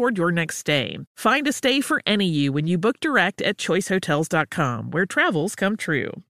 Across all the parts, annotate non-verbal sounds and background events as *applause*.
toward your next stay. Find a stay for any you when you book direct at choicehotels.com, where travels come true.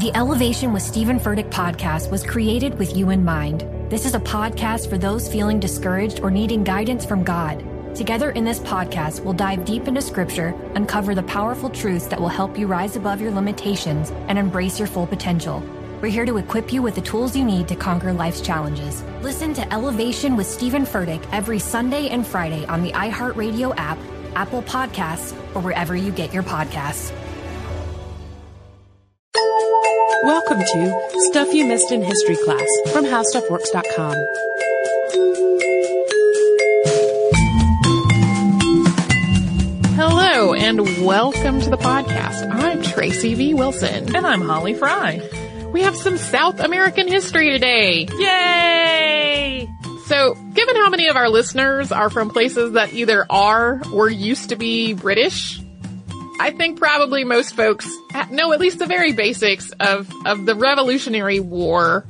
The Elevation with Stephen Furtick podcast was created with you in mind. This is a podcast for those feeling discouraged or needing guidance from God. Together in this podcast, we'll dive deep into scripture, uncover the powerful truths that will help you rise above your limitations and embrace your full potential. We're here to equip you with the tools you need to conquer life's challenges. Listen to Elevation with Stephen Furtick every Sunday and Friday on the iHeartRadio app, Apple Podcasts, or wherever you get your podcasts. Welcome to Stuff You Missed in History class from HowStuffWorks.com. Hello and welcome to the podcast. I'm Tracy V. Wilson. And I'm Holly Fry. We have some South American history today. Yay! So, given how many of our listeners are from places that either are or used to be British, I think probably most folks know at least the very basics of, of the Revolutionary War,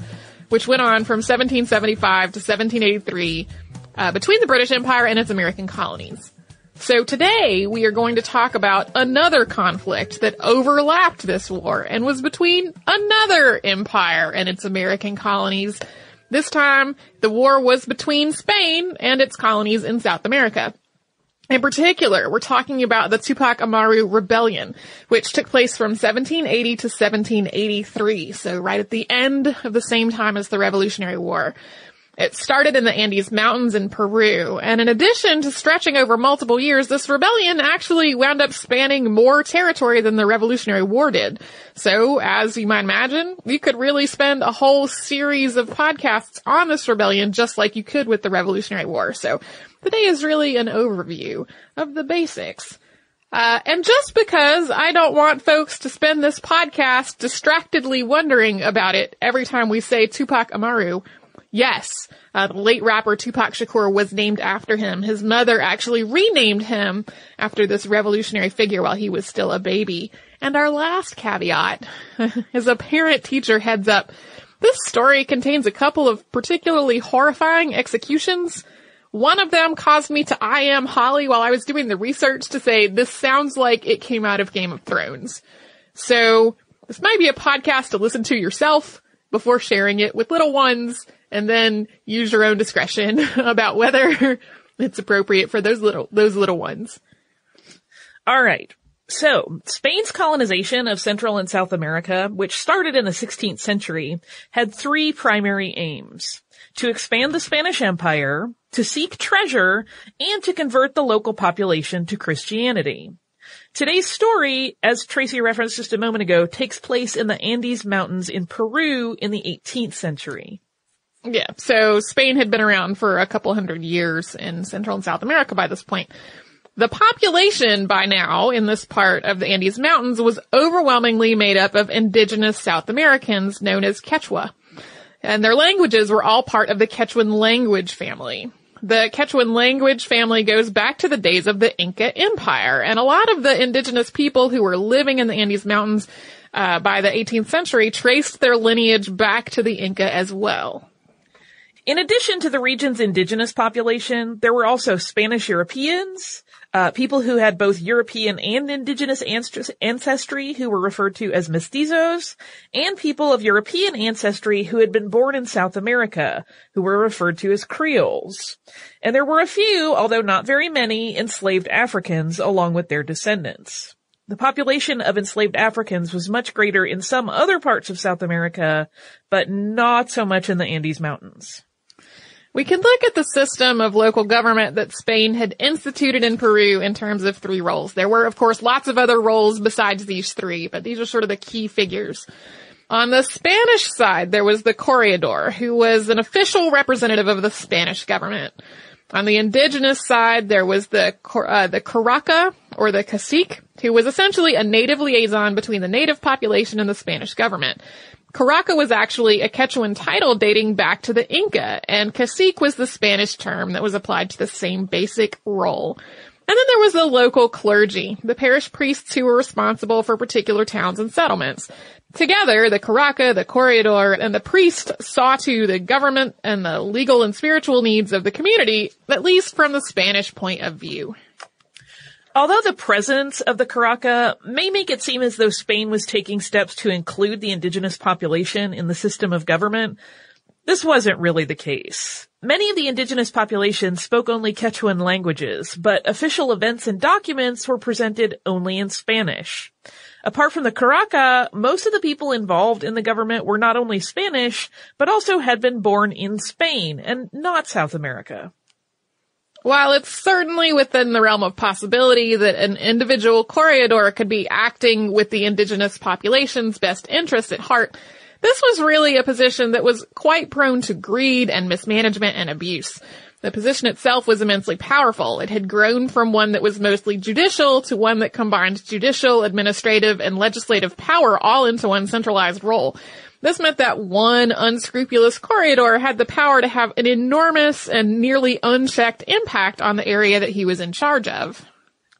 which went on from 1775 to 1783 uh, between the British Empire and its American colonies. So today we are going to talk about another conflict that overlapped this war and was between another empire and its American colonies. This time the war was between Spain and its colonies in South America. In particular, we're talking about the Tupac Amaru Rebellion, which took place from 1780 to 1783, so right at the end of the same time as the Revolutionary War. It started in the Andes Mountains in Peru, and in addition to stretching over multiple years, this rebellion actually wound up spanning more territory than the Revolutionary War did. So, as you might imagine, you could really spend a whole series of podcasts on this rebellion just like you could with the Revolutionary War. So, today is really an overview of the basics. Uh, and just because I don't want folks to spend this podcast distractedly wondering about it every time we say Tupac Amaru, Yes, uh, the late rapper Tupac Shakur was named after him. His mother actually renamed him after this revolutionary figure while he was still a baby. And our last caveat *laughs* is a parent teacher heads up. This story contains a couple of particularly horrifying executions. One of them caused me to I am Holly while I was doing the research to say this sounds like it came out of Game of Thrones. So this might be a podcast to listen to yourself before sharing it with little ones and then use your own discretion *laughs* about whether *laughs* it's appropriate for those little, those little ones. All right. So, Spain's colonization of Central and South America, which started in the 16th century, had three primary aims. To expand the Spanish Empire, to seek treasure, and to convert the local population to Christianity. Today's story, as Tracy referenced just a moment ago, takes place in the Andes Mountains in Peru in the 18th century. Yeah. So Spain had been around for a couple hundred years in Central and South America by this point. The population by now in this part of the Andes Mountains was overwhelmingly made up of indigenous South Americans known as Quechua. And their languages were all part of the Quechuan language family. The Quechuan language family goes back to the days of the Inca Empire, and a lot of the indigenous people who were living in the Andes Mountains uh, by the 18th century traced their lineage back to the Inca as well. In addition to the region's indigenous population, there were also Spanish Europeans, uh, people who had both European and indigenous ancestry who were referred to as mestizos, and people of European ancestry who had been born in South America, who were referred to as Creoles. And there were a few, although not very many, enslaved Africans along with their descendants. The population of enslaved Africans was much greater in some other parts of South America, but not so much in the Andes Mountains. We can look at the system of local government that Spain had instituted in Peru in terms of three roles. There were, of course, lots of other roles besides these three, but these are sort of the key figures. On the Spanish side, there was the corregidor, who was an official representative of the Spanish government. On the indigenous side, there was the uh, the curaca, or the cacique, who was essentially a native liaison between the native population and the Spanish government. Curaca was actually a Quechuan title dating back to the Inca, and cacique was the Spanish term that was applied to the same basic role. And then there was the local clergy, the parish priests who were responsible for particular towns and settlements. Together, the curaca, the corregidor, and the priest saw to the government and the legal and spiritual needs of the community, at least from the Spanish point of view. Although the presence of the Curaca may make it seem as though Spain was taking steps to include the indigenous population in the system of government, this wasn't really the case. Many of the indigenous populations spoke only Quechuan languages, but official events and documents were presented only in Spanish. Apart from the Curaca, most of the people involved in the government were not only Spanish, but also had been born in Spain and not South America. While it's certainly within the realm of possibility that an individual corregidor could be acting with the indigenous population's best interest at heart, this was really a position that was quite prone to greed and mismanagement and abuse. The position itself was immensely powerful. It had grown from one that was mostly judicial to one that combined judicial, administrative, and legislative power all into one centralized role. This meant that one unscrupulous corregidor had the power to have an enormous and nearly unchecked impact on the area that he was in charge of.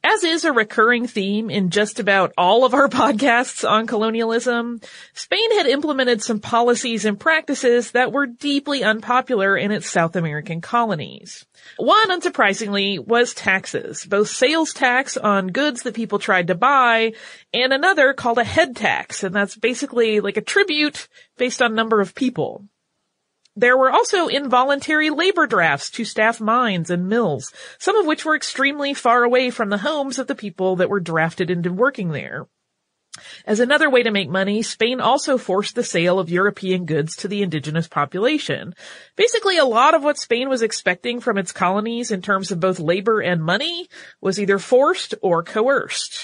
As is a recurring theme in just about all of our *laughs* podcasts on colonialism, Spain had implemented some policies and practices that were deeply unpopular in its South American colonies. One, unsurprisingly, was taxes, both sales tax on goods that people tried to buy, and another called a head tax, and that's basically like a tribute based on number of people. There were also involuntary labor drafts to staff mines and mills, some of which were extremely far away from the homes of the people that were drafted into working there. As another way to make money, Spain also forced the sale of European goods to the indigenous population. Basically, a lot of what Spain was expecting from its colonies in terms of both labor and money was either forced or coerced.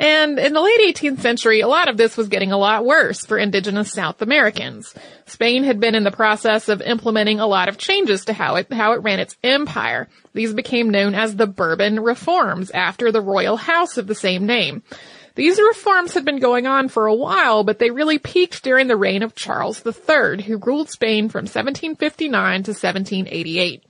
And in the late 18th century, a lot of this was getting a lot worse for indigenous South Americans. Spain had been in the process of implementing a lot of changes to how it, how it ran its empire. These became known as the Bourbon Reforms after the royal house of the same name. These reforms had been going on for a while, but they really peaked during the reign of Charles III, who ruled Spain from 1759 to 1788.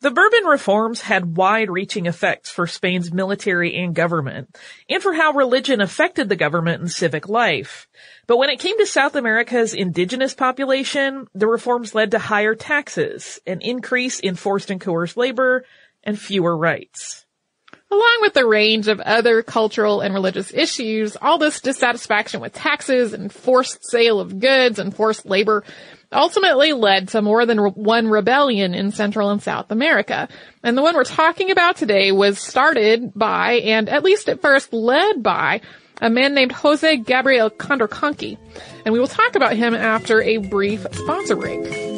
The Bourbon reforms had wide-reaching effects for Spain's military and government, and for how religion affected the government and civic life. But when it came to South America's indigenous population, the reforms led to higher taxes, an increase in forced and coerced labor, and fewer rights. Along with the range of other cultural and religious issues, all this dissatisfaction with taxes and forced sale of goods and forced labor ultimately led to more than one rebellion in Central and South America. And the one we're talking about today was started by, and at least at first led by, a man named Jose Gabriel Condorcanqui. And we will talk about him after a brief sponsor break.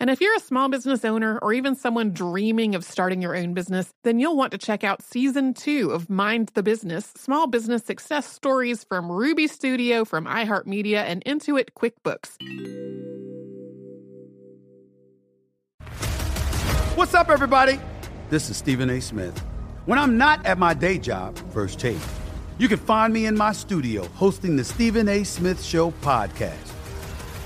And if you're a small business owner or even someone dreaming of starting your own business, then you'll want to check out season two of Mind the Business Small Business Success Stories from Ruby Studio, from iHeartMedia, and Intuit QuickBooks. What's up, everybody? This is Stephen A. Smith. When I'm not at my day job, First Take, you can find me in my studio hosting the Stephen A. Smith Show podcast.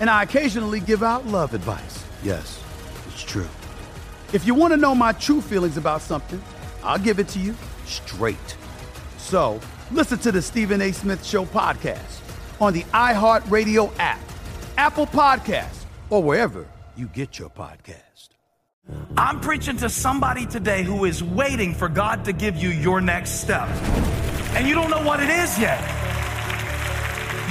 And I occasionally give out love advice. Yes, it's true. If you want to know my true feelings about something, I'll give it to you straight. So listen to the Stephen A. Smith Show podcast on the iHeartRadio app, Apple Podcasts, or wherever you get your podcast. I'm preaching to somebody today who is waiting for God to give you your next step. And you don't know what it is yet.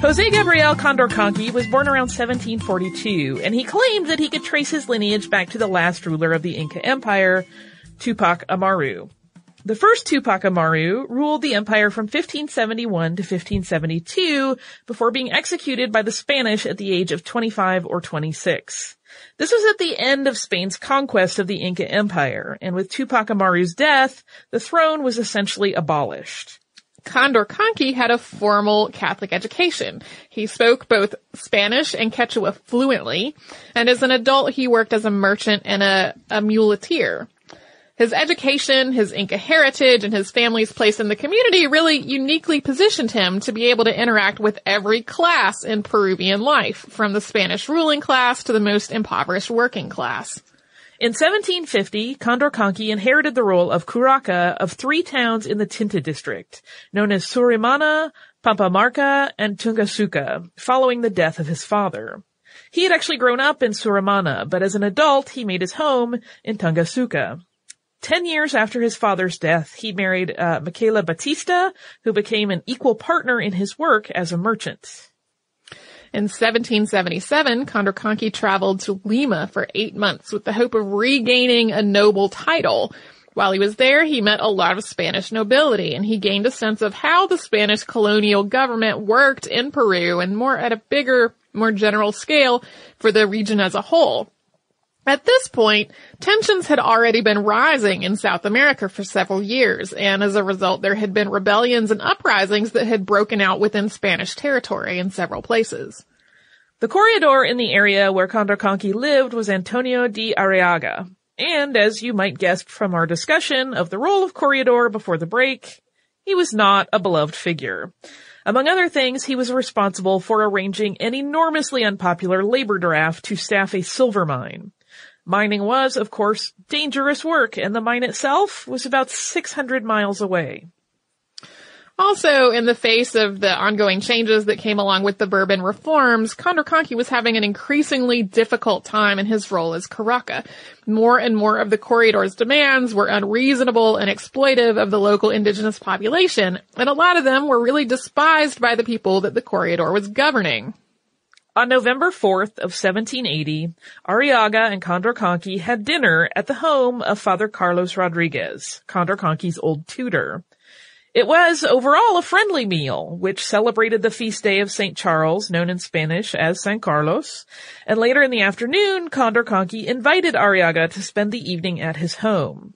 Jose Gabriel Condorcanqui was born around 1742, and he claimed that he could trace his lineage back to the last ruler of the Inca Empire, Tupac Amaru. The first Tupac Amaru ruled the empire from 1571 to 1572 before being executed by the Spanish at the age of 25 or 26. This was at the end of Spain's conquest of the Inca Empire, and with Tupac Amaru's death, the throne was essentially abolished. Condorcanqui had a formal Catholic education. He spoke both Spanish and Quechua fluently, and as an adult he worked as a merchant and a, a muleteer. His education, his Inca heritage, and his family's place in the community really uniquely positioned him to be able to interact with every class in Peruvian life, from the Spanish ruling class to the most impoverished working class. In 1750, Condorcanqui inherited the role of curaca of three towns in the Tinta district, known as Surimana, Pampamarca, and Tungasuka, following the death of his father. He had actually grown up in Surimana, but as an adult, he made his home in Tungasuka. Ten years after his father's death, he married uh, Michaela Batista, who became an equal partner in his work as a merchant. In 1777, Condorcanqui traveled to Lima for eight months with the hope of regaining a noble title. While he was there, he met a lot of Spanish nobility and he gained a sense of how the Spanish colonial government worked in Peru and more at a bigger, more general scale for the region as a whole. At this point, tensions had already been rising in South America for several years, and as a result, there had been rebellions and uprisings that had broken out within Spanish territory in several places. The corregidor in the area where Condorcanqui lived was Antonio de Arriaga. And as you might guess from our discussion of the role of corregidor before the break, he was not a beloved figure. Among other things, he was responsible for arranging an enormously unpopular labor draft to staff a silver mine. Mining was, of course, dangerous work, and the mine itself was about 600 miles away. Also, in the face of the ongoing changes that came along with the Bourbon reforms, Condor was having an increasingly difficult time in his role as curaca. More and more of the corregidor's demands were unreasonable and exploitive of the local indigenous population, and a lot of them were really despised by the people that the corregidor was governing. On November 4th of 1780, Arriaga and Condorcanqui had dinner at the home of Father Carlos Rodriguez, Condorcanqui's old tutor. It was overall a friendly meal, which celebrated the feast day of St. Charles, known in Spanish as San Carlos, and later in the afternoon, Condorcanqui invited Arriaga to spend the evening at his home.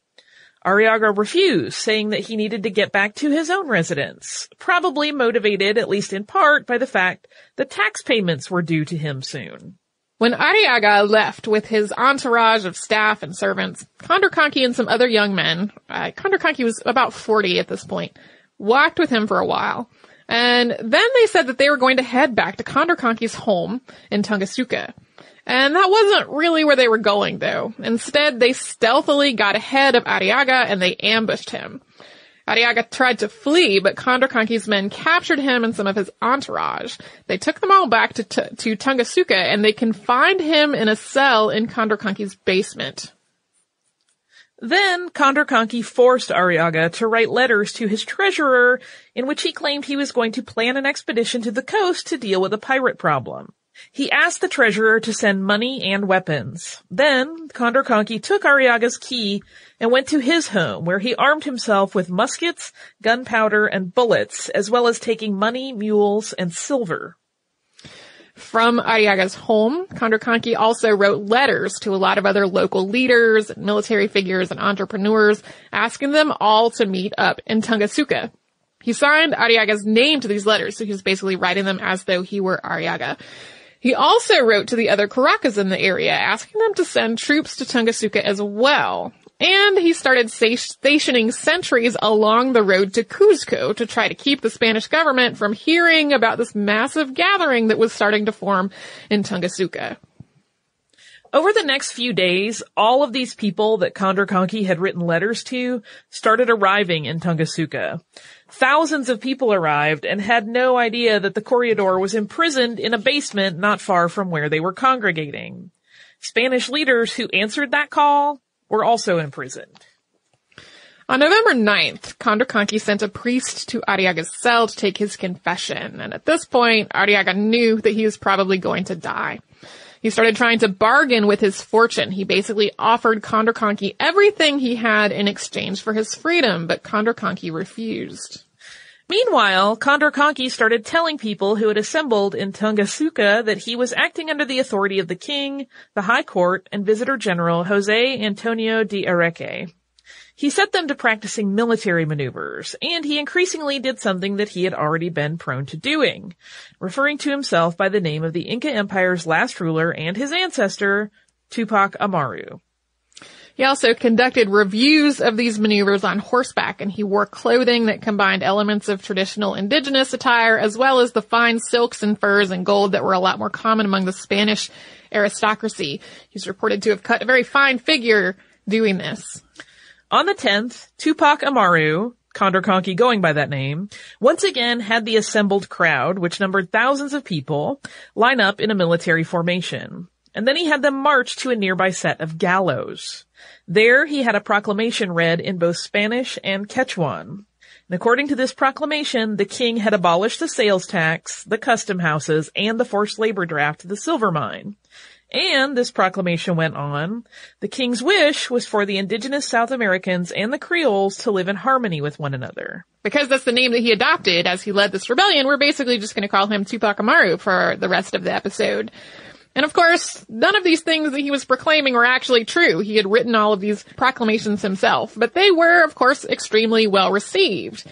Arriaga refused, saying that he needed to get back to his own residence, probably motivated, at least in part, by the fact that tax payments were due to him soon. When Arriaga left with his entourage of staff and servants, Condorcanqui and some other young men, uh, was about 40 at this point, walked with him for a while. And then they said that they were going to head back to Condorcanqui's home in Tungasuka. And that wasn't really where they were going though. Instead, they stealthily got ahead of Arriaga and they ambushed him. Arriaga tried to flee, but Conqui's men captured him and some of his entourage. They took them all back to, t- to Tungasuka and they confined him in a cell in Conqui's basement. Then Conqui forced Arriaga to write letters to his treasurer in which he claimed he was going to plan an expedition to the coast to deal with a pirate problem. He asked the treasurer to send money and weapons. Then, Condor took Arriaga's key and went to his home where he armed himself with muskets, gunpowder, and bullets, as well as taking money, mules, and silver. From Arriaga's home, Condor also wrote letters to a lot of other local leaders, military figures, and entrepreneurs, asking them all to meet up in Tungasuka. He signed Arriaga's name to these letters, so he was basically writing them as though he were Arriaga. He also wrote to the other curacas in the area, asking them to send troops to Tungasuka as well. And he started stationing sentries along the road to Cuzco to try to keep the Spanish government from hearing about this massive gathering that was starting to form in Tungasuka. Over the next few days, all of these people that Condor had written letters to started arriving in Tungasuka. Thousands of people arrived and had no idea that the corregidor was imprisoned in a basement not far from where they were congregating. Spanish leaders who answered that call were also imprisoned. On November 9th, Condorcanqui sent a priest to Arriaga's cell to take his confession, and at this point, Arriaga knew that he was probably going to die. He started trying to bargain with his fortune. He basically offered Condorcanqui everything he had in exchange for his freedom, but Condorcanqui refused. Meanwhile, Condorcanqui started telling people who had assembled in Tungasuka that he was acting under the authority of the king, the high court, and visitor general Jose Antonio de Areche. He set them to practicing military maneuvers, and he increasingly did something that he had already been prone to doing, referring to himself by the name of the Inca Empire's last ruler and his ancestor, Tupac Amaru. He also conducted reviews of these maneuvers on horseback and he wore clothing that combined elements of traditional indigenous attire as well as the fine silks and furs and gold that were a lot more common among the Spanish aristocracy. He's reported to have cut a very fine figure doing this. On the 10th, Tupac Amaru, Condorcanqui going by that name, once again had the assembled crowd, which numbered thousands of people, line up in a military formation. And then he had them march to a nearby set of gallows. There he had a proclamation read in both Spanish and Quechuan. And according to this proclamation, the king had abolished the sales tax, the custom houses, and the forced labor draft to the silver mine. And this proclamation went on, the king's wish was for the indigenous South Americans and the Creoles to live in harmony with one another. Because that's the name that he adopted as he led this rebellion, we're basically just going to call him Tupac Amaru for the rest of the episode. And of course, none of these things that he was proclaiming were actually true. He had written all of these proclamations himself, but they were, of course, extremely well received.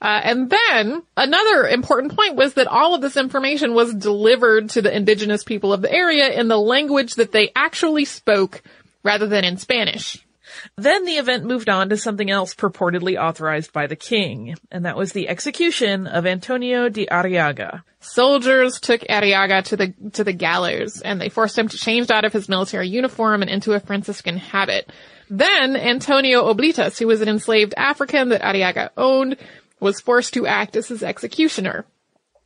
Uh, and then another important point was that all of this information was delivered to the indigenous people of the area in the language that they actually spoke rather than in Spanish. Then the event moved on to something else purportedly authorized by the king, and that was the execution of Antonio de Arriaga. Soldiers took Arriaga to the to the gallows, and they forced him to change out of his military uniform and into a Franciscan habit. Then Antonio Oblitas, who was an enslaved African that Arriaga owned, was forced to act as his executioner.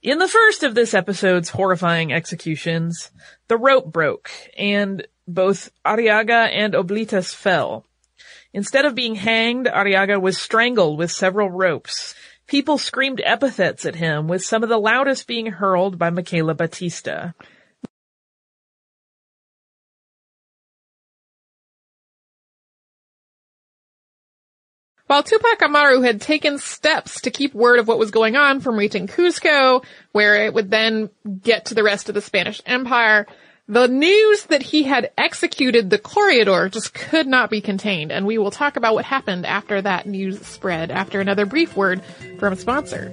In the first of this episode's horrifying executions, the rope broke, and both Arriaga and Oblitas fell. Instead of being hanged, Arriaga was strangled with several ropes. People screamed epithets at him, with some of the loudest being hurled by Michaela Batista. While Tupac Amaru had taken steps to keep word of what was going on from reaching Cusco, where it would then get to the rest of the Spanish Empire, the news that he had executed the corregidor just could not be contained, and we will talk about what happened after that news spread after another brief word from a sponsor.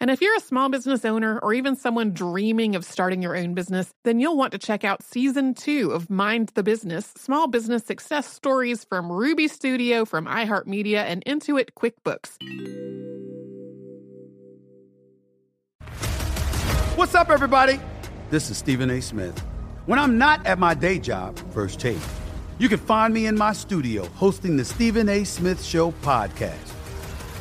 And if you're a small business owner or even someone dreaming of starting your own business, then you'll want to check out season two of Mind the Business Small Business Success Stories from Ruby Studio, from iHeartMedia, and Intuit QuickBooks. What's up, everybody? This is Stephen A. Smith. When I'm not at my day job, First Take, you can find me in my studio hosting the Stephen A. Smith Show podcast.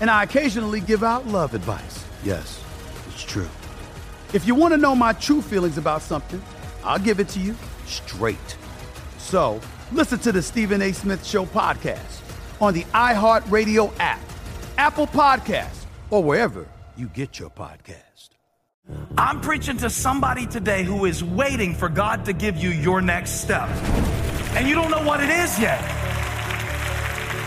And I occasionally give out love advice. Yes, it's true. If you want to know my true feelings about something, I'll give it to you straight. So listen to the Stephen A. Smith Show podcast on the iHeartRadio app, Apple Podcasts, or wherever you get your podcast. I'm preaching to somebody today who is waiting for God to give you your next step. And you don't know what it is yet.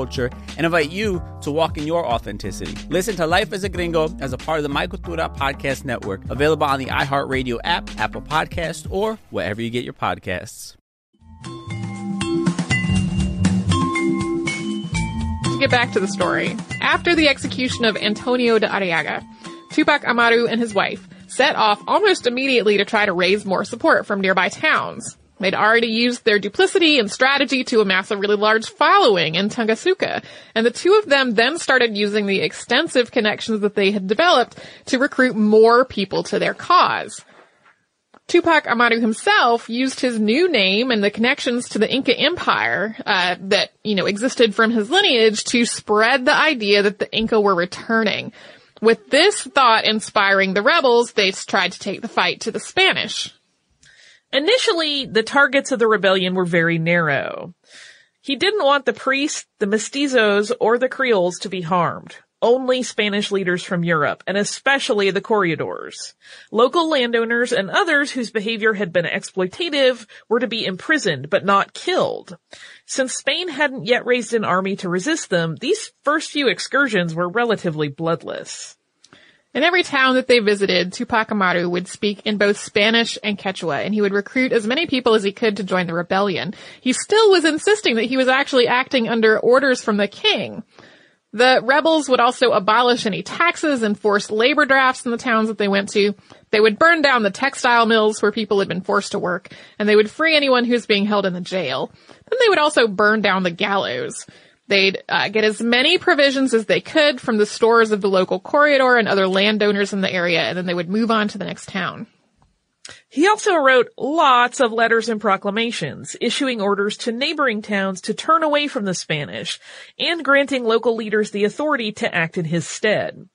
culture and invite you to walk in your authenticity. Listen to Life as a Gringo as a part of the My Cultura Podcast Network, available on the iHeartRadio app, Apple Podcast, or wherever you get your podcasts. To get back to the story, after the execution of Antonio de Arriaga, Tupac Amaru and his wife set off almost immediately to try to raise more support from nearby towns. They'd already used their duplicity and strategy to amass a really large following in Tungasuka, and the two of them then started using the extensive connections that they had developed to recruit more people to their cause. Tupac Amaru himself used his new name and the connections to the Inca Empire uh, that you know existed from his lineage to spread the idea that the Inca were returning. With this thought inspiring the rebels, they tried to take the fight to the Spanish. Initially, the targets of the rebellion were very narrow. He didn't want the priests, the mestizos, or the Creoles to be harmed. Only Spanish leaders from Europe, and especially the corregidors. Local landowners and others whose behavior had been exploitative were to be imprisoned, but not killed. Since Spain hadn't yet raised an army to resist them, these first few excursions were relatively bloodless. In every town that they visited, Tupac Amaru would speak in both Spanish and Quechua, and he would recruit as many people as he could to join the rebellion. He still was insisting that he was actually acting under orders from the king. The rebels would also abolish any taxes and force labor drafts in the towns that they went to. They would burn down the textile mills where people had been forced to work, and they would free anyone who was being held in the jail. Then they would also burn down the gallows. They'd uh, get as many provisions as they could from the stores of the local corregidor and other landowners in the area, and then they would move on to the next town. He also wrote lots of letters and proclamations, issuing orders to neighboring towns to turn away from the Spanish, and granting local leaders the authority to act in his stead.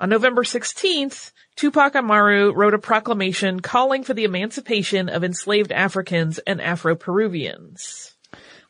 On November 16th, Tupac Amaru wrote a proclamation calling for the emancipation of enslaved Africans and Afro-Peruvians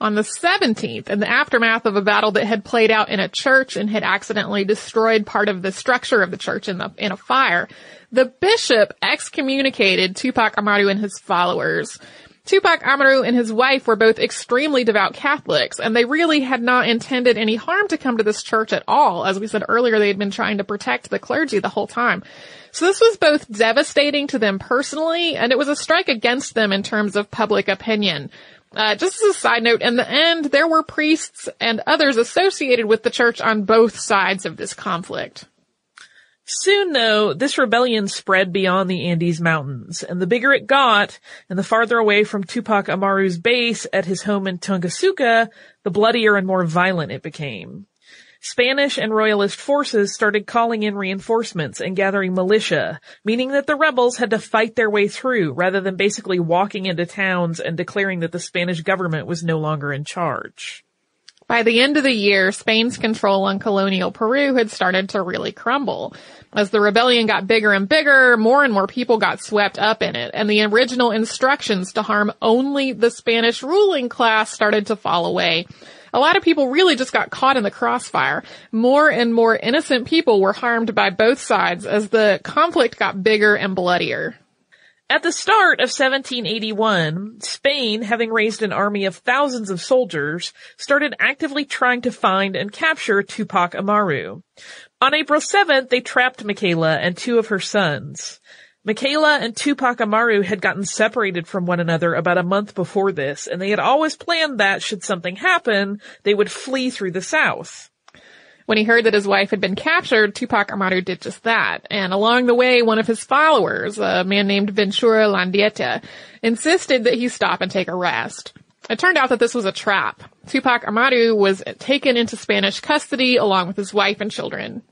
on the 17th in the aftermath of a battle that had played out in a church and had accidentally destroyed part of the structure of the church in the, in a fire. The bishop excommunicated Tupac Amaru and his followers. Tupac Amaru and his wife were both extremely devout Catholics, and they really had not intended any harm to come to this church at all. As we said earlier, they had been trying to protect the clergy the whole time. So this was both devastating to them personally, and it was a strike against them in terms of public opinion. Uh, just as a side note, in the end, there were priests and others associated with the church on both sides of this conflict. Soon though, this rebellion spread beyond the Andes Mountains, and the bigger it got, and the farther away from Tupac Amaru's base at his home in Tungasuka, the bloodier and more violent it became. Spanish and royalist forces started calling in reinforcements and gathering militia, meaning that the rebels had to fight their way through rather than basically walking into towns and declaring that the Spanish government was no longer in charge. By the end of the year, Spain's control on colonial Peru had started to really crumble. As the rebellion got bigger and bigger, more and more people got swept up in it, and the original instructions to harm only the Spanish ruling class started to fall away a lot of people really just got caught in the crossfire. More and more innocent people were harmed by both sides as the conflict got bigger and bloodier. At the start of 1781, Spain, having raised an army of thousands of soldiers, started actively trying to find and capture Tupac Amaru. On April 7th, they trapped Michaela and two of her sons. Michaela and Tupac Amaru had gotten separated from one another about a month before this, and they had always planned that should something happen, they would flee through the south. When he heard that his wife had been captured, Tupac Amaru did just that. And along the way, one of his followers, a man named Ventura Landieta, insisted that he stop and take a rest. It turned out that this was a trap. Tupac Amaru was taken into Spanish custody along with his wife and children.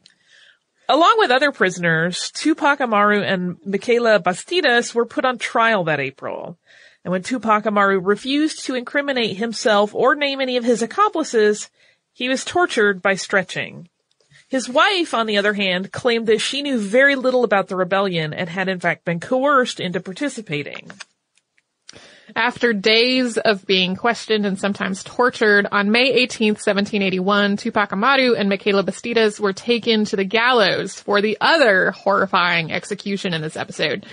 Along with other prisoners, Tupac Amaru and Micaela Bastidas were put on trial that April. And when Tupac Amaru refused to incriminate himself or name any of his accomplices, he was tortured by stretching. His wife, on the other hand, claimed that she knew very little about the rebellion and had in fact been coerced into participating. After days of being questioned and sometimes tortured, on May 18, 1781, Tupac Amaru and Micaela Bastidas were taken to the gallows for the other horrifying execution in this episode.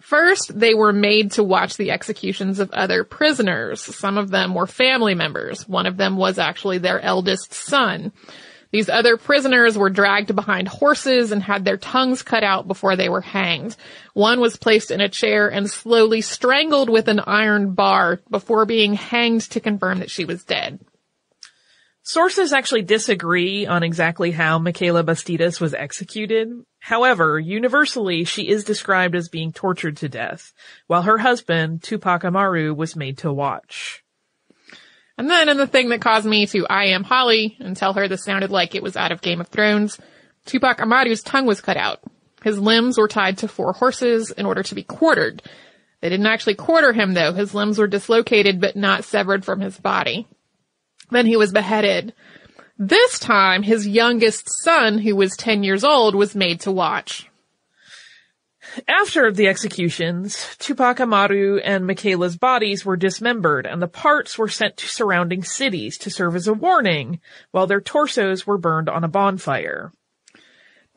First, they were made to watch the executions of other prisoners. Some of them were family members. One of them was actually their eldest son. These other prisoners were dragged behind horses and had their tongues cut out before they were hanged. One was placed in a chair and slowly strangled with an iron bar before being hanged to confirm that she was dead. Sources actually disagree on exactly how Micaela Bastidas was executed. However, universally, she is described as being tortured to death, while her husband, Tupac Amaru, was made to watch. And then in the thing that caused me to I am Holly and tell her this sounded like it was out of Game of Thrones, Tupac Amaru's tongue was cut out. His limbs were tied to four horses in order to be quartered. They didn't actually quarter him though. His limbs were dislocated but not severed from his body. Then he was beheaded. This time, his youngest son, who was 10 years old, was made to watch. After the executions, Tupac Amaru and Micaela's bodies were dismembered and the parts were sent to surrounding cities to serve as a warning, while their torsos were burned on a bonfire.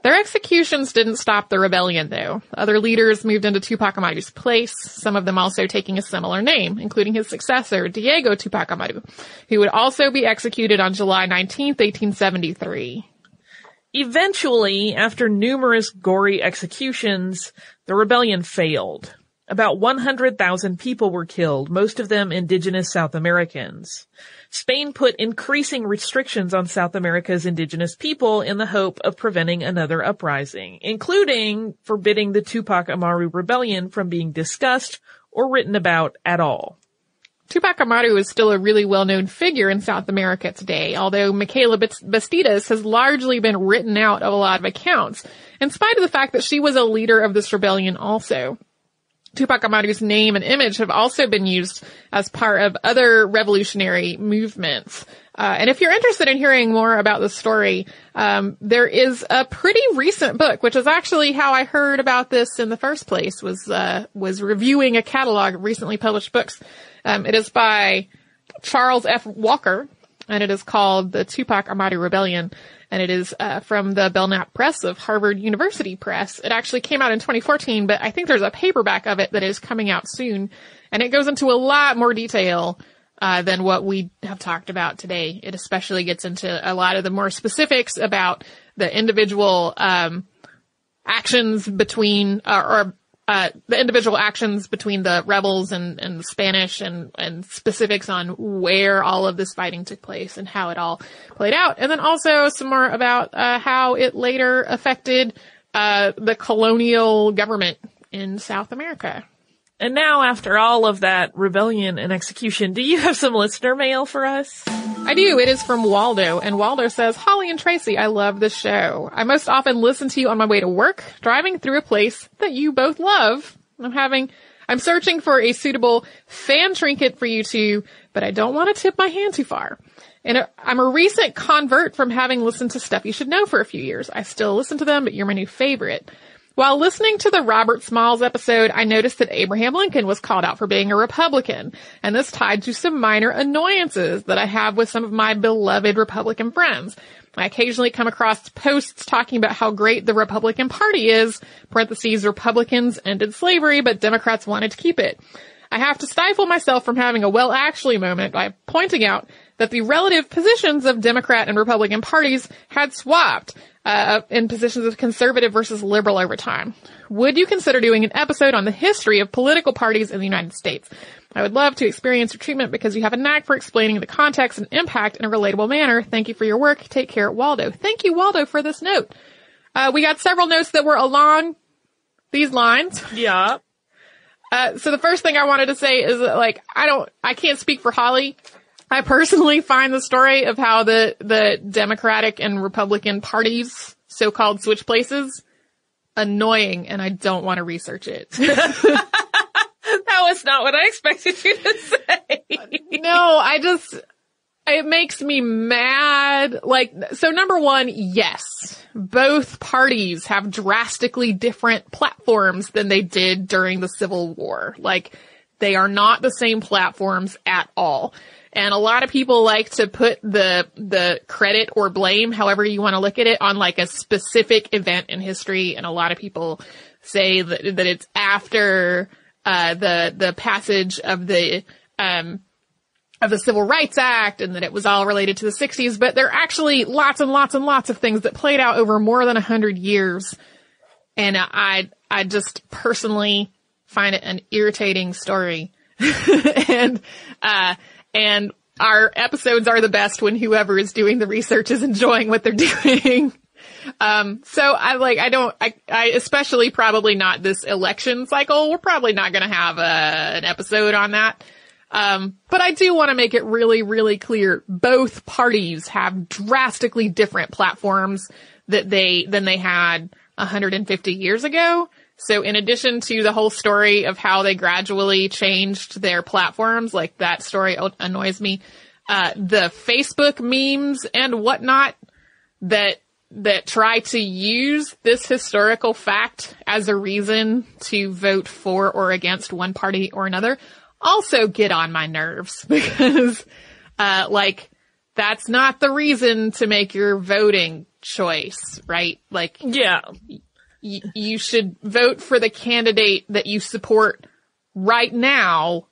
Their executions didn't stop the rebellion though. Other leaders moved into Tupac Amaru's place, some of them also taking a similar name, including his successor, Diego Tupac Amaru, who would also be executed on July 19, 1873. Eventually, after numerous gory executions, the rebellion failed. About 100,000 people were killed, most of them indigenous South Americans. Spain put increasing restrictions on South America's indigenous people in the hope of preventing another uprising, including forbidding the Tupac Amaru rebellion from being discussed or written about at all. Tupac Amaru is still a really well-known figure in South America today, although Micaela Bastidas has largely been written out of a lot of accounts, in spite of the fact that she was a leader of this rebellion also. Tupac Amaru's name and image have also been used as part of other revolutionary movements. Uh, and if you're interested in hearing more about the story, um, there is a pretty recent book, which is actually how I heard about this in the first place. Was uh, was reviewing a catalog of recently published books. Um, it is by Charles F. Walker, and it is called The Tupac Amaru Rebellion and it is uh, from the Belknap Press of Harvard University Press. It actually came out in 2014, but I think there's a paperback of it that is coming out soon, and it goes into a lot more detail uh, than what we have talked about today. It especially gets into a lot of the more specifics about the individual um, actions between, uh, or uh, the individual actions between the rebels and, and the Spanish and, and specifics on where all of this fighting took place and how it all played out. And then also some more about, uh, how it later affected, uh, the colonial government in South America. And now, after all of that rebellion and execution, do you have some listener mail for us? I do. It is from Waldo, and Waldo says, Holly and Tracy, I love the show. I most often listen to you on my way to work, driving through a place that you both love. I'm having, I'm searching for a suitable fan trinket for you two, but I don't want to tip my hand too far. And I'm a recent convert from having listened to stuff you should know for a few years. I still listen to them, but you're my new favorite. While listening to the Robert Smalls episode, I noticed that Abraham Lincoln was called out for being a Republican, and this tied to some minor annoyances that I have with some of my beloved Republican friends. I occasionally come across posts talking about how great the Republican Party is, parentheses, Republicans ended slavery, but Democrats wanted to keep it. I have to stifle myself from having a well actually moment by pointing out that the relative positions of Democrat and Republican parties had swapped uh, in positions of conservative versus liberal over time. Would you consider doing an episode on the history of political parties in the United States? I would love to experience your treatment because you have a knack for explaining the context and impact in a relatable manner. Thank you for your work. Take care, Waldo. Thank you, Waldo, for this note. Uh, we got several notes that were along these lines. *laughs* Yeah. Uh, so the first thing I wanted to say is that, like, I don't, I can't speak for Holly. I personally find the story of how the, the Democratic and Republican parties so-called switch places annoying and I don't want to research it. *laughs* that was not what I expected you to say. no, I just, it makes me mad. Like, so number one, yes, both parties have drastically different platforms than they did during the Civil War. Like, they are not the same platforms at all. And a lot of people like to put the, the credit or blame, however you want to look at it, on like a specific event in history. And a lot of people say that, that it's after, uh, the, the passage of the, um, of the Civil Rights Act and that it was all related to the 60s, but there are actually lots and lots and lots of things that played out over more than a hundred years. And I, I just personally find it an irritating story. *laughs* and, uh, and our episodes are the best when whoever is doing the research is enjoying what they're *laughs* doing. Um, so I like, I don't, I, I especially probably not this election cycle. We're probably not going to have a, an episode on that. Um, but I do want to make it really, really clear. Both parties have drastically different platforms that they, than they had 150 years ago. So in addition to the whole story of how they gradually changed their platforms, like that story annoys me, uh, the Facebook memes and whatnot that, that try to use this historical fact as a reason to vote for or against one party or another also get on my nerves *laughs* because, uh, like, that's not the reason to make your voting choice, right? Like, yeah, you should vote for the candidate that you support right now,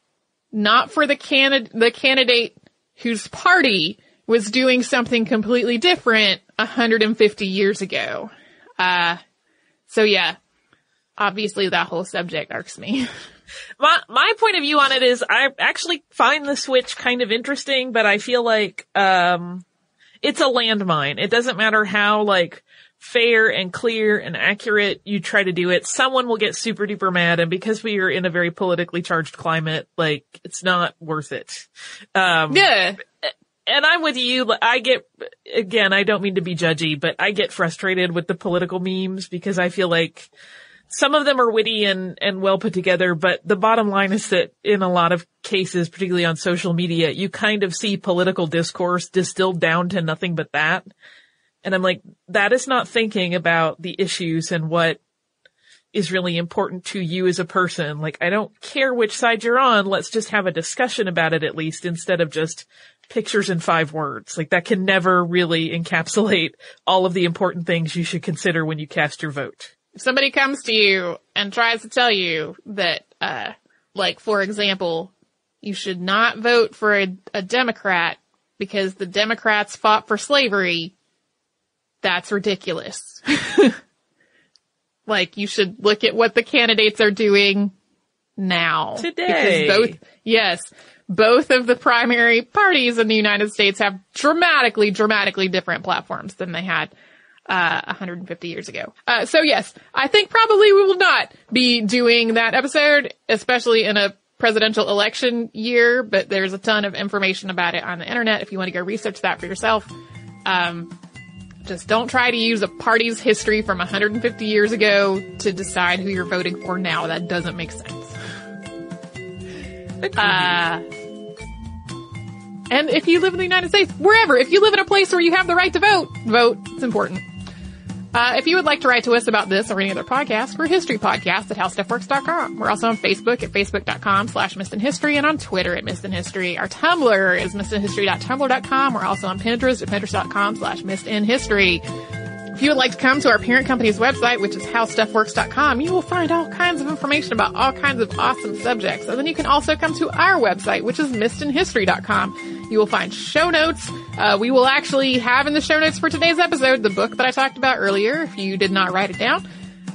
not for the candidate, the candidate whose party was doing something completely different 150 years ago. Uh, so yeah, obviously that whole subject irks me. *laughs* my my point of view on it is I actually find the switch kind of interesting, but I feel like um it's a landmine. It doesn't matter how like fair and clear and accurate you try to do it, someone will get super duper mad and because we are in a very politically charged climate, like it's not worth it. Um Yeah. And I'm with you. I get, again, I don't mean to be judgy, but I get frustrated with the political memes because I feel like some of them are witty and, and well put together, but the bottom line is that in a lot of cases, particularly on social media, you kind of see political discourse distilled down to nothing but that. And I'm like, that is not thinking about the issues and what is really important to you as a person. Like, I don't care which side you're on. Let's just have a discussion about it at least instead of just pictures in five words. Like that can never really encapsulate all of the important things you should consider when you cast your vote. If somebody comes to you and tries to tell you that, uh, like, for example, you should not vote for a, a Democrat because the Democrats fought for slavery, that's ridiculous. *laughs* like, you should look at what the candidates are doing now. Today. Because both, yes, both of the primary parties in the United States have dramatically, dramatically different platforms than they had uh, 150 years ago. Uh, so yes, I think probably we will not be doing that episode, especially in a presidential election year, but there's a ton of information about it on the internet if you want to go research that for yourself. Um, just don't try to use a party's history from 150 years ago to decide who you're voting for now. That doesn't make sense. Uh, and if you live in the United States, wherever, if you live in a place where you have the right to vote, vote. It's important. Uh, if you would like to write to us about this or any other podcast, we're History Podcast at HowStuffWorks.com. We're also on Facebook at Facebook.com slash History and on Twitter at Missed in History. Our Tumblr is MissedInHistory.tumblr.com. We're also on Pinterest at Pinterest.com slash History. If you would like to come to our parent company's website, which is howstuffworks.com, you will find all kinds of information about all kinds of awesome subjects. And then you can also come to our website, which is missedinhistory.com. You will find show notes. Uh, we will actually have in the show notes for today's episode the book that I talked about earlier, if you did not write it down.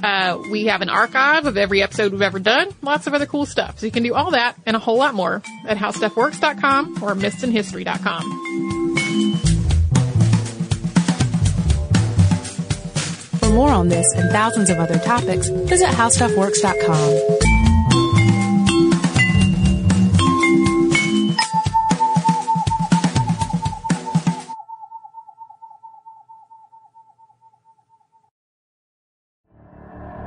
Uh, we have an archive of every episode we've ever done, lots of other cool stuff. So you can do all that and a whole lot more at howstuffworks.com or missedinhistory.com. For more on this and thousands of other topics, visit howstuffworks.com.